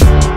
you